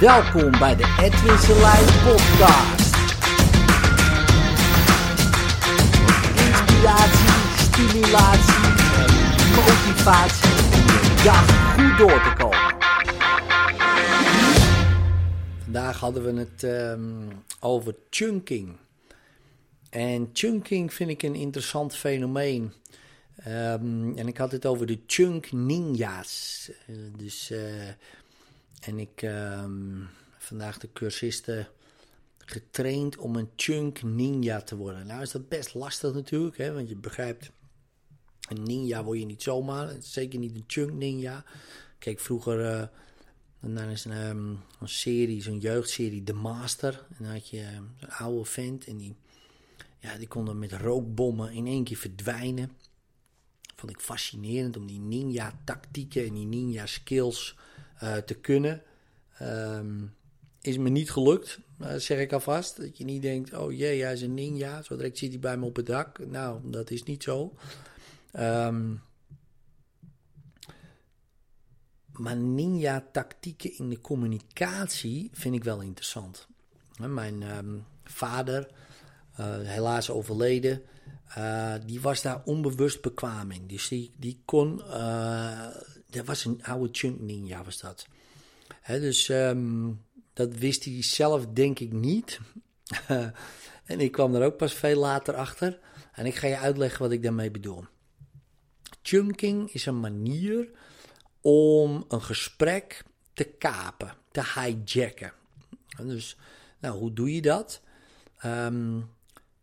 Welkom bij de Edwin Selijn podcast. Inspiratie, stimulatie en motivatie om dag goed door te komen. Vandaag hadden we het ehm, over chunking. En chunking vind ik een interessant fenomeen. Ehm, en ik had het over de chunk ninja's. Eh, dus, eh, en ik um, vandaag de cursisten getraind om een chunk ninja te worden. Nou is dat best lastig natuurlijk, hè, want je begrijpt, een ninja word je niet zomaar. Zeker niet een chunk ninja. Kijk, vroeger uh, naar een, um, een serie, zo'n jeugdserie, The Master. En dan had je een oude vent en die, ja, die kon dan met rookbommen in één keer verdwijnen vond ik fascinerend om die ninja-tactieken en die ninja-skills uh, te kunnen. Um, is me niet gelukt, uh, zeg ik alvast. Dat je niet denkt, oh jee, hij is een ninja. Zo direct zit hij bij me op het dak. Nou, dat is niet zo. Um, maar ninja-tactieken in de communicatie vind ik wel interessant. Mijn um, vader, uh, helaas overleden, die was daar onbewust bekwaam in. Dus die, kon. Dat was een oude chunk ninja, was dat. He, dus um, dat wist hij zelf, denk ik, niet. en ik kwam er ook pas veel later achter. En ik ga je uitleggen wat ik daarmee bedoel. Chunking is een manier om een gesprek te kapen, te hijacken. Dus, nou, hoe doe je dat? Um,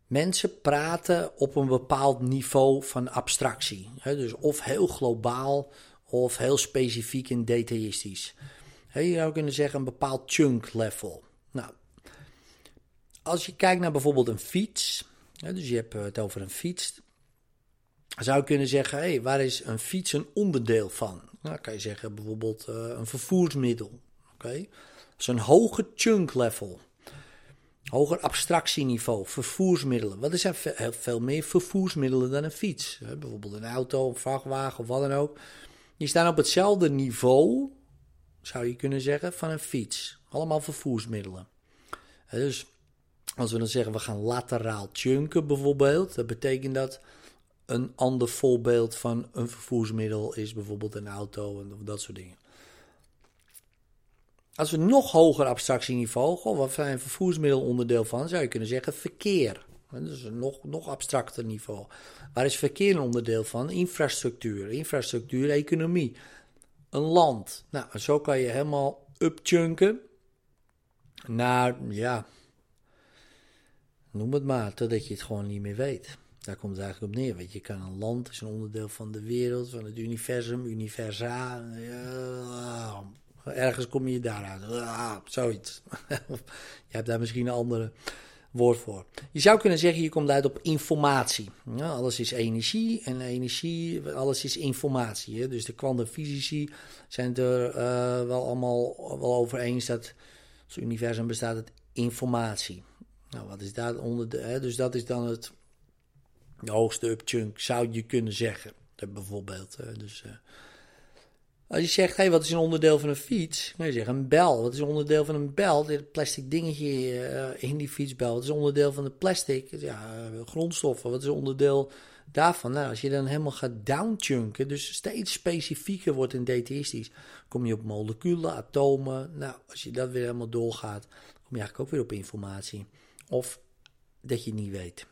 Mensen praten op een bepaald niveau van abstractie. Dus of heel globaal of heel specifiek en detailistisch. Je zou kunnen zeggen een bepaald chunk level. Nou, als je kijkt naar bijvoorbeeld een fiets, dus je hebt het over een fiets, zou je kunnen zeggen, hey, waar is een fiets een onderdeel van? Nou, kan je zeggen bijvoorbeeld uh, een vervoersmiddel. Oké? Dat is een hoge chunk level. Hoger abstractieniveau, vervoersmiddelen. Wat is er veel meer vervoersmiddelen dan een fiets? Bijvoorbeeld een auto, een vrachtwagen of wat dan ook. Die staan op hetzelfde niveau, zou je kunnen zeggen, van een fiets. Allemaal vervoersmiddelen. Dus als we dan zeggen we gaan lateraal chunken bijvoorbeeld, dat betekent dat een ander voorbeeld van een vervoersmiddel is bijvoorbeeld een auto en dat soort dingen. Als we nog hoger abstractieniveau, goh, wat zijn vervoersmiddel onderdeel van, zou je kunnen zeggen verkeer. Dat is een nog, nog abstracter niveau. Waar is verkeer een onderdeel van? Infrastructuur, infrastructuur, economie. Een land. Nou, zo kan je helemaal upchunken naar, ja, noem het maar, totdat je het gewoon niet meer weet. Daar komt het eigenlijk op neer. Weet je, kan een land is een onderdeel van de wereld, van het universum, universa. Ja, Ergens kom je daaruit. Ah, zoiets. je hebt daar misschien een andere woord voor. Je zou kunnen zeggen, je komt uit op informatie. Ja, alles is energie en energie, alles is informatie. Hè? Dus de kwantumfysici zijn er uh, wel allemaal wel over eens dat het universum bestaat uit informatie. Nou, wat is daar onder de, hè? Dus dat is dan het hoogste upchunk, zou je kunnen zeggen. Bijvoorbeeld. Dus, uh, als je zegt, hey, wat is een onderdeel van een fiets? Je zeggen, een bel. Wat is een onderdeel van een bel? Dit plastic dingetje uh, in die fietsbel. Wat is een onderdeel van de plastic? Ja, uh, grondstoffen. Wat is een onderdeel daarvan? Nou, als je dan helemaal gaat downchunken, dus steeds specifieker wordt en detailistisch, kom je op moleculen, atomen. Nou, als je dat weer helemaal doorgaat, kom je eigenlijk ook weer op informatie. Of dat je niet weet.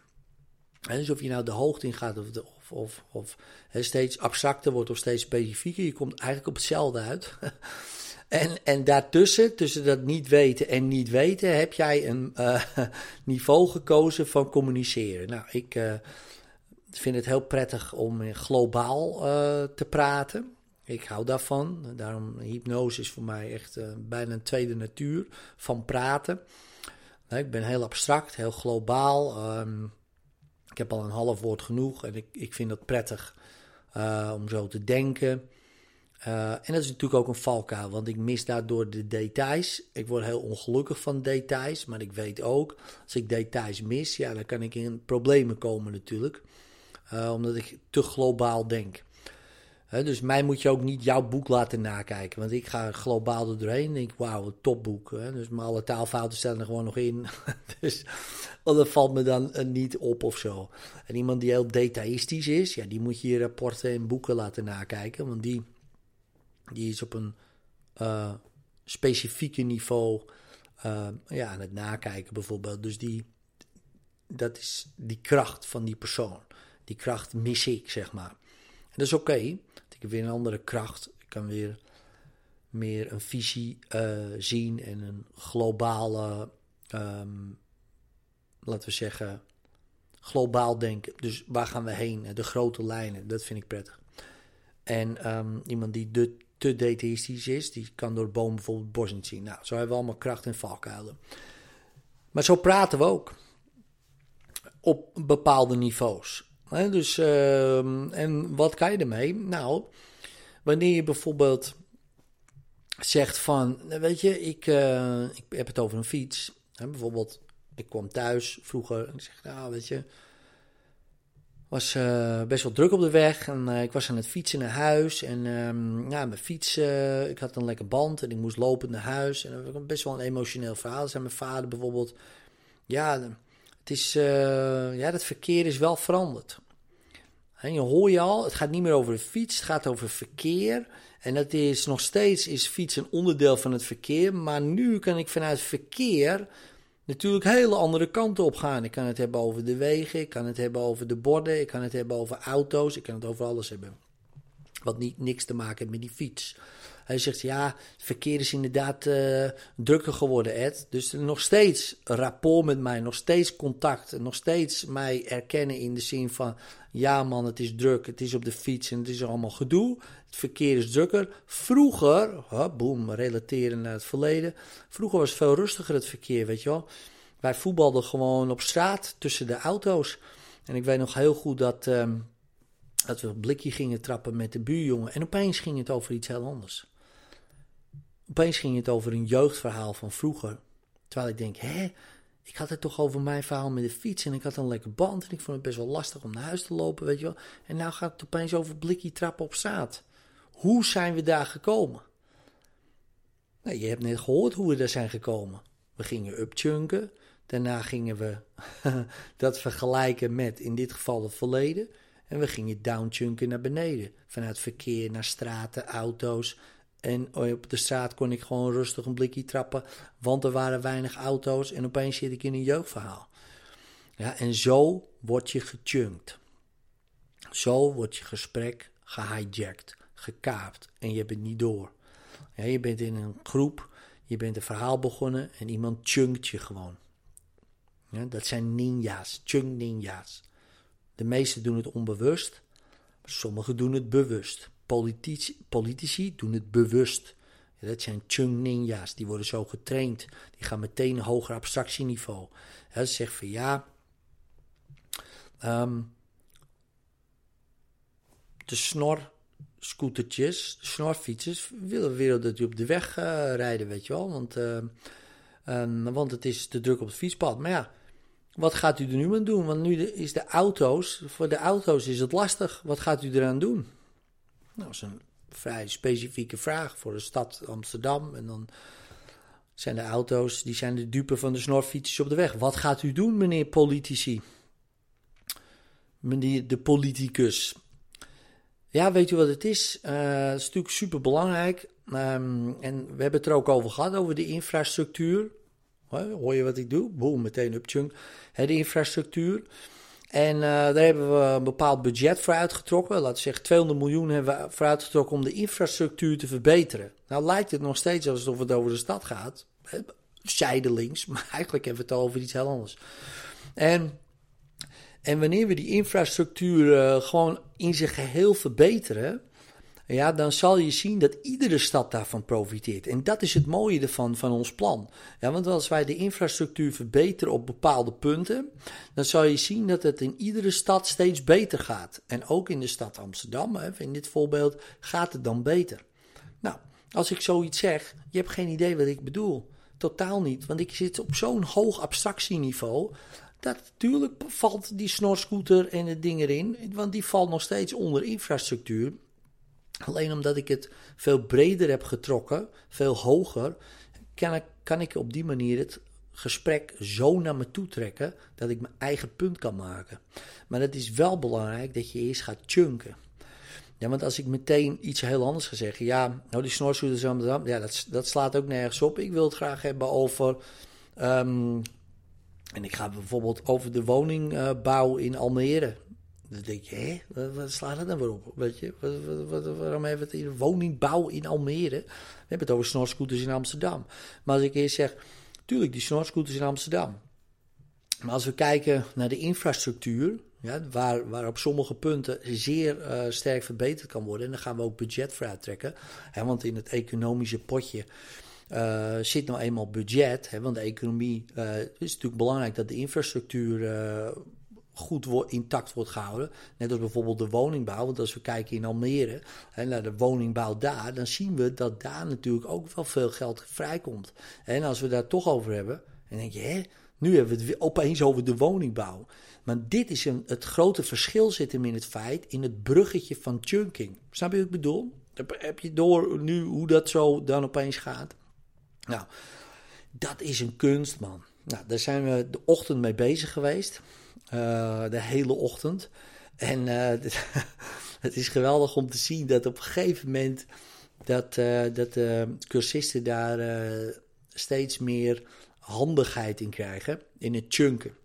En dus of je nou de hoogte in gaat of, de, of, of, steeds abstracter wordt of steeds specifieker, je komt eigenlijk op hetzelfde uit. en, en daartussen, tussen dat niet weten en niet weten, heb jij een uh, niveau gekozen van communiceren. Nou, ik uh, vind het heel prettig om globaal uh, te praten. Ik hou daarvan. Daarom hypnose is voor mij echt bijna een tweede natuur van praten. Ik ben heel abstract, heel globaal. Um, ik heb al een half woord genoeg en ik, ik vind dat prettig uh, om zo te denken. Uh, en dat is natuurlijk ook een valkuil, want ik mis daardoor de details. Ik word heel ongelukkig van details, maar ik weet ook, als ik details mis, ja, dan kan ik in problemen komen natuurlijk. Uh, omdat ik te globaal denk. Dus mij moet je ook niet jouw boek laten nakijken. Want ik ga globaal er doorheen en denk, wauw, een topboek. Dus maar alle taalfouten staan er gewoon nog in. dus dat valt me dan uh, niet op of zo. En iemand die heel detailistisch is, ja, die moet je je rapporten en boeken laten nakijken. Want die, die is op een uh, specifieke niveau uh, ja, aan het nakijken bijvoorbeeld. Dus die, dat is die kracht van die persoon. Die kracht mis ik, zeg maar. Dat is oké. Ik heb weer een andere kracht. Ik kan weer meer een visie uh, zien en een globale, um, laten we zeggen, globaal denken. Dus waar gaan we heen? De grote lijnen, dat vind ik prettig. En um, iemand die de, te detailistisch is, die kan door bomen bijvoorbeeld bos niet zien. Nou, zo hebben we allemaal kracht en valkuilen. Maar zo praten we ook. Op bepaalde niveaus. Dus, uh, en wat kan je ermee? Nou, wanneer je bijvoorbeeld zegt van, weet je, ik, uh, ik heb het over een fiets. Bijvoorbeeld, ik kwam thuis vroeger en ik zeg, nou, weet je, was uh, best wel druk op de weg en uh, ik was aan het fietsen naar huis. En um, ja, mijn fiets, ik had een lekker band en ik moest lopen naar huis. En dat was best wel een emotioneel verhaal. Zei mijn vader bijvoorbeeld, ja, het is, ja, het verkeer is wel veranderd. Je hoor je al, het gaat niet meer over de fiets, het gaat over verkeer. En dat is nog steeds, is fiets een onderdeel van het verkeer. Maar nu kan ik vanuit verkeer natuurlijk hele andere kanten op gaan. Ik kan het hebben over de wegen, ik kan het hebben over de borden, ik kan het hebben over auto's, ik kan het over alles hebben. Wat niet, niks te maken heeft met die fiets. Hij zegt, ja, het verkeer is inderdaad uh, drukker geworden, Ed. Dus nog steeds rapport met mij, nog steeds contact. Nog steeds mij erkennen in de zin van, ja man, het is druk, het is op de fiets en het is allemaal gedoe. Het verkeer is drukker. Vroeger, boem, relateren naar het verleden. Vroeger was het veel rustiger het verkeer, weet je wel. Wij voetbalden gewoon op straat tussen de auto's. En ik weet nog heel goed dat, um, dat we een blikje gingen trappen met de buurjongen. En opeens ging het over iets heel anders. Opeens ging het over een jeugdverhaal van vroeger. Terwijl ik denk, hè, ik had het toch over mijn verhaal met de fiets en ik had een lekker band en ik vond het best wel lastig om naar huis te lopen, weet je wel. En nou gaat het opeens over blikje trappen op straat. Hoe zijn we daar gekomen? Nou, je hebt net gehoord hoe we daar zijn gekomen. We gingen upchunken, daarna gingen we dat vergelijken met in dit geval het verleden. En we gingen downchunken naar beneden. Vanuit verkeer naar straten, auto's, en op de straat kon ik gewoon rustig een blikje trappen, want er waren weinig auto's en opeens zit ik in een jeugdverhaal. Ja, en zo word je gechunkt. Zo wordt je gesprek gehijacked, gekaapt en je bent niet door. Ja, je bent in een groep, je bent een verhaal begonnen en iemand chunkt je gewoon. Ja, dat zijn ninja's, chunk ninja's. De meesten doen het onbewust, sommigen doen het bewust. Politici, politici doen het bewust. Ja, dat zijn chung ninja's, die worden zo getraind. Die gaan meteen een hoger abstractieniveau. Ja, ze zeggen van ja, um, de snorscootertjes, de snorfietsers, willen, willen dat die op de weg uh, rijden, weet je wel. Want, um, want het is te druk op het fietspad. Maar ja, wat gaat u er nu aan doen? Want nu is de auto's, voor de auto's is het lastig. Wat gaat u eraan doen? Nou, dat is een vrij specifieke vraag voor de stad Amsterdam. En dan zijn de auto's, die zijn de dupe van de snorfietsers op de weg. Wat gaat u doen, meneer politici? Meneer de politicus. Ja, weet u wat het is? Uh, het is natuurlijk super belangrijk. Um, en we hebben het er ook over gehad, over de infrastructuur. Hoor je wat ik doe? Boom, meteen upchunk. De infrastructuur. En uh, daar hebben we een bepaald budget voor uitgetrokken. Laten we zeggen 200 miljoen hebben we voor uitgetrokken om de infrastructuur te verbeteren. Nou lijkt het nog steeds alsof het over de stad gaat. Zijdelings, maar eigenlijk hebben we het al over iets heel anders. En, en wanneer we die infrastructuur uh, gewoon in zijn geheel verbeteren ja, dan zal je zien dat iedere stad daarvan profiteert. En dat is het mooie ervan, van ons plan. Ja, want als wij de infrastructuur verbeteren op bepaalde punten, dan zal je zien dat het in iedere stad steeds beter gaat. En ook in de stad Amsterdam, in dit voorbeeld, gaat het dan beter. Nou, als ik zoiets zeg, je hebt geen idee wat ik bedoel. Totaal niet, want ik zit op zo'n hoog abstractieniveau. Dat natuurlijk valt die snorscooter en het ding erin, want die valt nog steeds onder infrastructuur. Alleen omdat ik het veel breder heb getrokken, veel hoger, kan ik, kan ik op die manier het gesprek zo naar me toe trekken dat ik mijn eigen punt kan maken. Maar het is wel belangrijk dat je eerst gaat chunken. Ja, want als ik meteen iets heel anders ga zeggen, ja, nou die Amsterdam, ja, dat, dat slaat ook nergens op. Ik wil het graag hebben over, ehm, en ik ga bijvoorbeeld over de woningbouw in Almere. Dan denk je, hé, wat, slaat het dan weer op? Weet je, waarom hebben we het hier? Woningbouw in Almere. We hebben het over snorscooters in Amsterdam. Maar als ik eerst zeg, tuurlijk, die snorscooters in Amsterdam. Maar als we kijken naar de infrastructuur, ja, waar, waar op sommige punten zeer uh, sterk verbeterd kan worden. En daar gaan we ook budget voor uittrekken. Hè, want in het economische potje uh, zit nou eenmaal budget. Hè, want de economie uh, is natuurlijk belangrijk dat de infrastructuur goed wordt, intact wordt gehouden. Net als bijvoorbeeld de woningbouw. Want als we kijken in Almere hè, naar de woningbouw daar, dan zien we dat daar natuurlijk ook wel veel geld vrijkomt. En als we daar toch over hebben, dan denk je, hè, nu hebben we het opeens over de woningbouw. Maar dit is een, het grote verschil zit hem in het feit, in het bruggetje van chunking. Snap je wat ik bedoel? Heb, je door nu hoe dat zo dan opeens gaat? Nou, dat is een kunst, man. Nou, daar zijn we de ochtend mee bezig geweest. Uh, de hele ochtend. En uh, het is geweldig om te zien dat op een gegeven moment dat, uh, dat de cursisten daar steeds meer handigheid in krijgen in het chunken.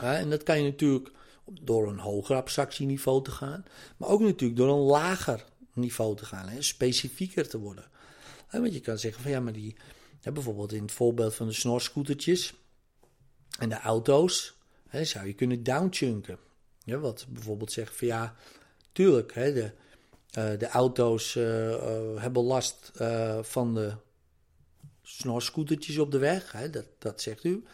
en dat kan je natuurlijk door een hoger abstractieniveau te gaan, maar ook natuurlijk door een lager niveau te gaan, hè, specifieker te worden. want je kan zeggen van ja, maar die, bijvoorbeeld in het voorbeeld van de snorscootertjes en de auto's, hè, zou je kunnen downchunken. Ja, wat bijvoorbeeld zegt van ja, tuurlijk, hè, de, uh, de auto's uh, uh, hebben last van de snorscootertjes op de weg, hè, dat, dat zegt u.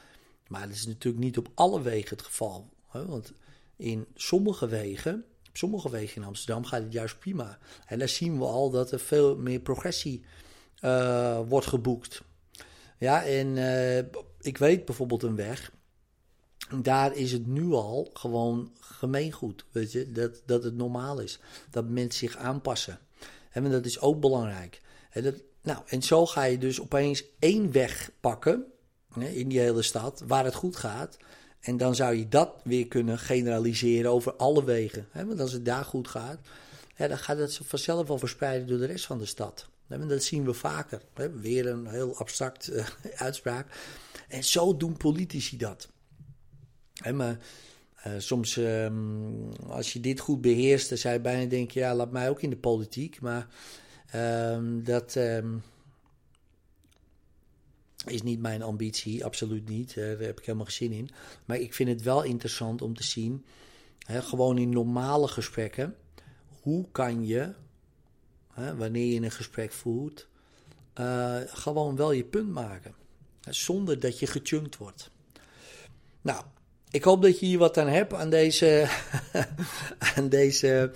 Maar dat is natuurlijk niet op alle wegen het geval. Hè, want in sommige wegen, op sommige wegen in Amsterdam gaat het juist prima. En daar zien we al dat er veel meer progressie wordt geboekt. Ja, en ik weet bijvoorbeeld een weg. Daar is het nu al gewoon gemeengoed. Weet je, dat, dat het normaal is. Dat mensen zich aanpassen. En dat is ook belangrijk. En nou, en zo ga je dus opeens één weg pakken in die hele stad waar het goed gaat. En dan zou je dat weer kunnen generaliseren over alle wegen. Want als het daar goed gaat, dan gaat het vanzelf wel verspreiden door de rest van de stad. Dat zien we vaker. Weer een heel abstract uh, uitspraak. En zo doen politici dat. Maar uh, soms, um, als je dit goed beheerst, dan zou je bijna denken: ja, laat mij ook in de politiek. Maar Um, dat um, is niet mijn ambitie, absoluut niet. daar heb ik helemaal geen zin in. Maar ik vind het wel interessant om te zien, gewoon in normale gesprekken, hoe kan je, wanneer je een gesprek voert, uh, gewoon wel je punt maken. Zonder dat je gechunkt wordt. Nou, ik hoop dat je hier wat aan hebt aan deze, aan deze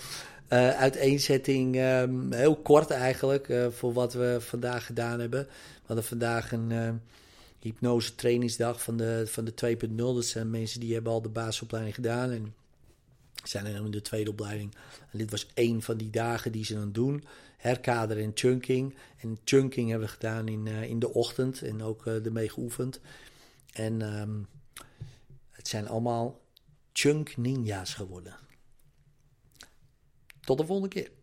uh, uiteenzetting, um, heel kort eigenlijk, uh, voor wat we vandaag gedaan hebben. We hadden vandaag een uh, hypnose trainingsdag van de, van de 2.0. Dat zijn mensen die hebben al de basisopleiding gedaan en zijn in de tweede opleiding. En dit was één van die dagen die ze dan doen. Herkaderen en chunking. En chunking hebben we gedaan in, in de ochtend en ook ermee geoefend. En um, zijn allemaal chunk ninja's geworden. Tot de volgende keer.